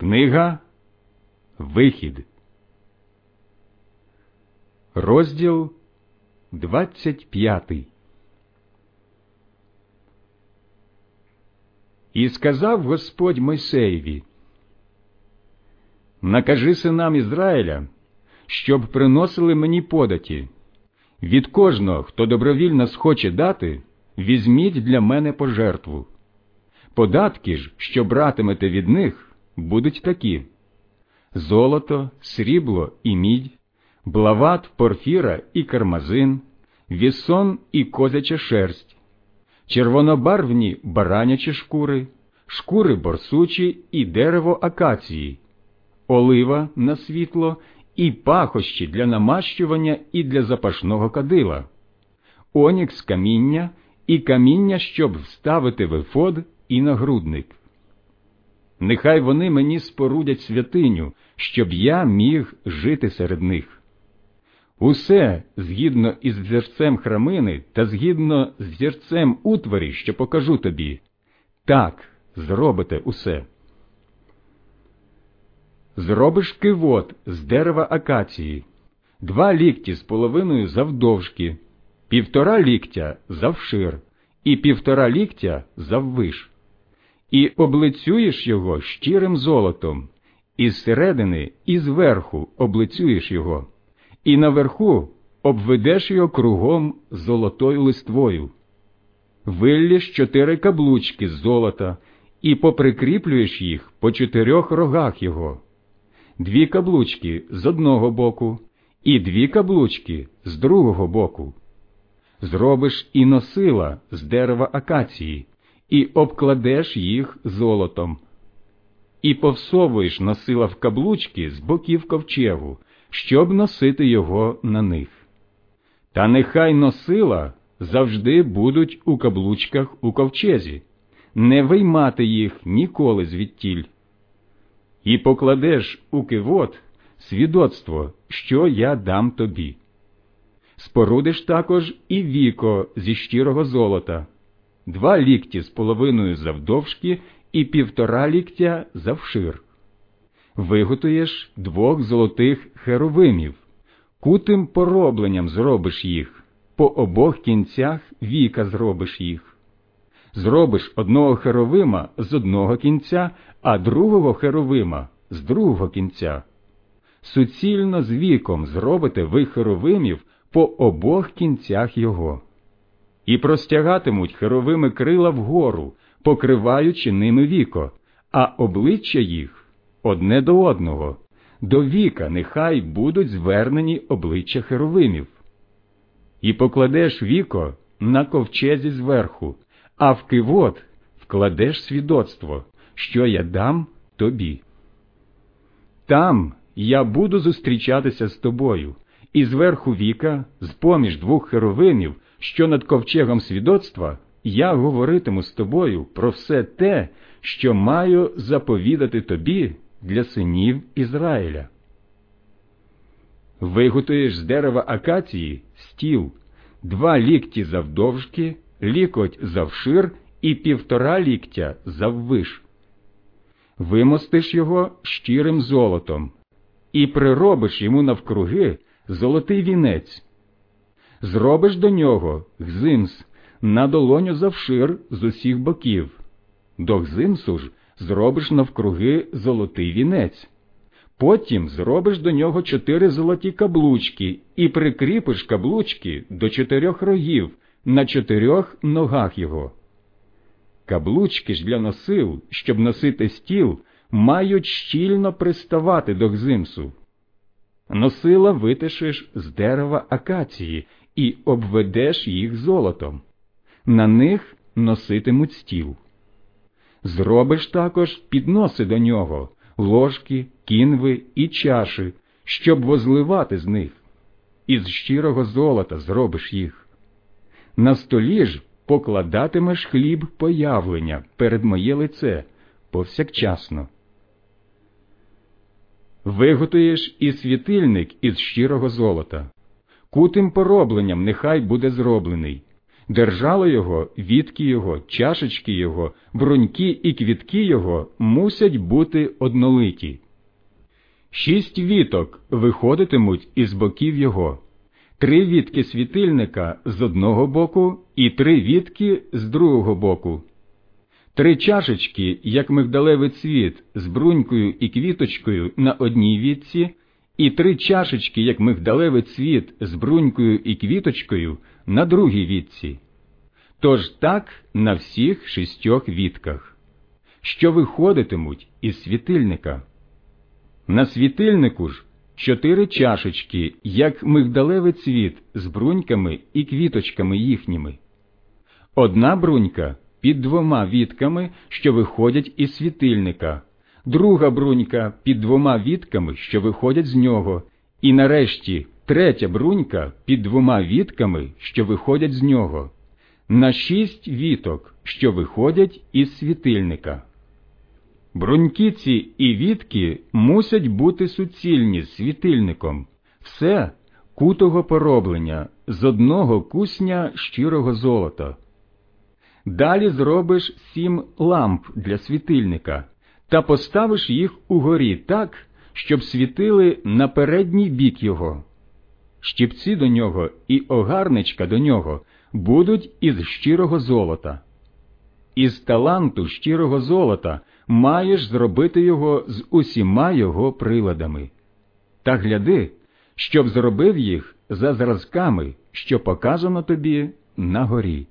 Книга Вихід, розділ 25 І сказав Господь Мойсеєві, Накажи синам Ізраїля, щоб приносили мені податі. Від кожного, хто добровільно схоче дати, візьміть для мене пожертву. Податки ж, що братимете від них, будуть такі золото, срібло і мідь, блават, порфіра і кармазин, вісон і козяча шерсть, червонобарвні баранячі шкури, шкури борсучі і дерево акації, олива на світло і пахощі для намащування і для запашного кадила, онікс каміння і каміння, щоб вставити в ефод і нагрудник. Нехай вони мені спорудять святиню, щоб я міг жити серед них. Усе згідно із зірцем храмини та згідно з зірцем утворі, що покажу тобі, так зробите усе. Зробиш кивот з дерева акації, два лікті з половиною завдовжки, півтора ліктя завшир і півтора ліктя заввиш, і облицюєш його щирим золотом, і зсередини і зверху облицюєш його, і наверху обведеш його кругом золотою листвою. Виллєш чотири каблучки з золота і поприкріплюєш їх по чотирьох рогах його, дві каблучки з одного боку і дві каблучки з другого боку. Зробиш і носила з дерева акації, і обкладеш їх золотом, і повсовуєш носила в каблучки з боків ковчегу, щоб носити його на них. Та нехай носила завжди будуть у каблучках у ковчезі, не виймати їх ніколи звідтіль. І покладеш у кивот свідоцтво, що я дам тобі. Спорудиш також і віко зі щирого золота, два лікті з половиною завдовжки і півтора ліктя завшир. Виготуєш двох золотих херовимів, кутим поробленням зробиш їх, по обох кінцях віка зробиш їх. Зробиш одного херовима з одного кінця, а другого херовима з другого кінця. Суцільно з віком зробите ви херовимів по обох кінцях його. І простягатимуть херовими крила вгору, покриваючи ними віко, а обличчя їх одне до одного, до віка нехай будуть звернені обличчя херовимів. І покладеш віко на ковчезі зверху, а в кивот вкладеш свідоцтво, що я дам тобі. Там я буду зустрічатися з тобою, і зверху віка, з поміж двох херовимів, що над ковчегом свідоцтва, я говоритиму з тобою про все те, що маю заповідати тобі для синів Ізраїля. Виготуєш з дерева акації стіл, два лікті завдовжки, лікоть завшир і півтора ліктя заввиш. Вимостиш його щирим золотом і приробиш йому навкруги золотий вінець. Зробиш до нього гзимс на долоню завшир з усіх боків. До гзимсу ж зробиш навкруги золотий вінець. Потім зробиш до нього чотири золоті каблучки і прикріпиш каблучки до чотирьох рогів на чотирьох ногах його. Каблучки ж для носил, щоб носити стіл, мають щільно приставати до гзимсу. Носила витишиш з дерева акації і обведеш їх золотом. На них носитимуть стіл. Зробиш також підноси до нього, ложки, кінви і чаші, щоб возливати з них. Із щирого золота зробиш їх. На столі ж покладатимеш хліб появлення перед моє лице повсякчасно. Виготуєш і світильник із щирого золота, кутим поробленням нехай буде зроблений, Держало його, вітки його, чашечки його, бруньки і квітки його мусять бути однолиті. Шість віток виходитимуть із боків його, три вітки світильника з одного боку і три вітки з другого боку. Три чашечки, як мигдалевий цвіт, з брунькою і квіточкою на одній вітці, і три чашечки, як мигдалевий цвіт, з брунькою і квіточкою на другій вітці. Тож так на всіх шістьох вітках, що виходитимуть із світильника. На світильнику ж чотири чашечки, як мигдалевий цвіт, з бруньками і квіточками їхніми. Одна брунька під двома вітками, що виходять із світильника, друга брунька під двома вітками, що виходять з нього, і нарешті третя брунька під двома вітками, що виходять з нього, на шість віток, що виходять із світильника. Брунькиці і вітки мусять бути суцільні з світильником, все кутого пороблення з одного кусня щирого золота. Далі зробиш сім ламп для світильника та поставиш їх угорі так, щоб світили на передній бік його. Щіпці до нього і огарничка до нього будуть із щирого золота. Із таланту щирого золота маєш зробити його з усіма його приладами. Та гляди, щоб зробив їх за зразками, що показано тобі на горі.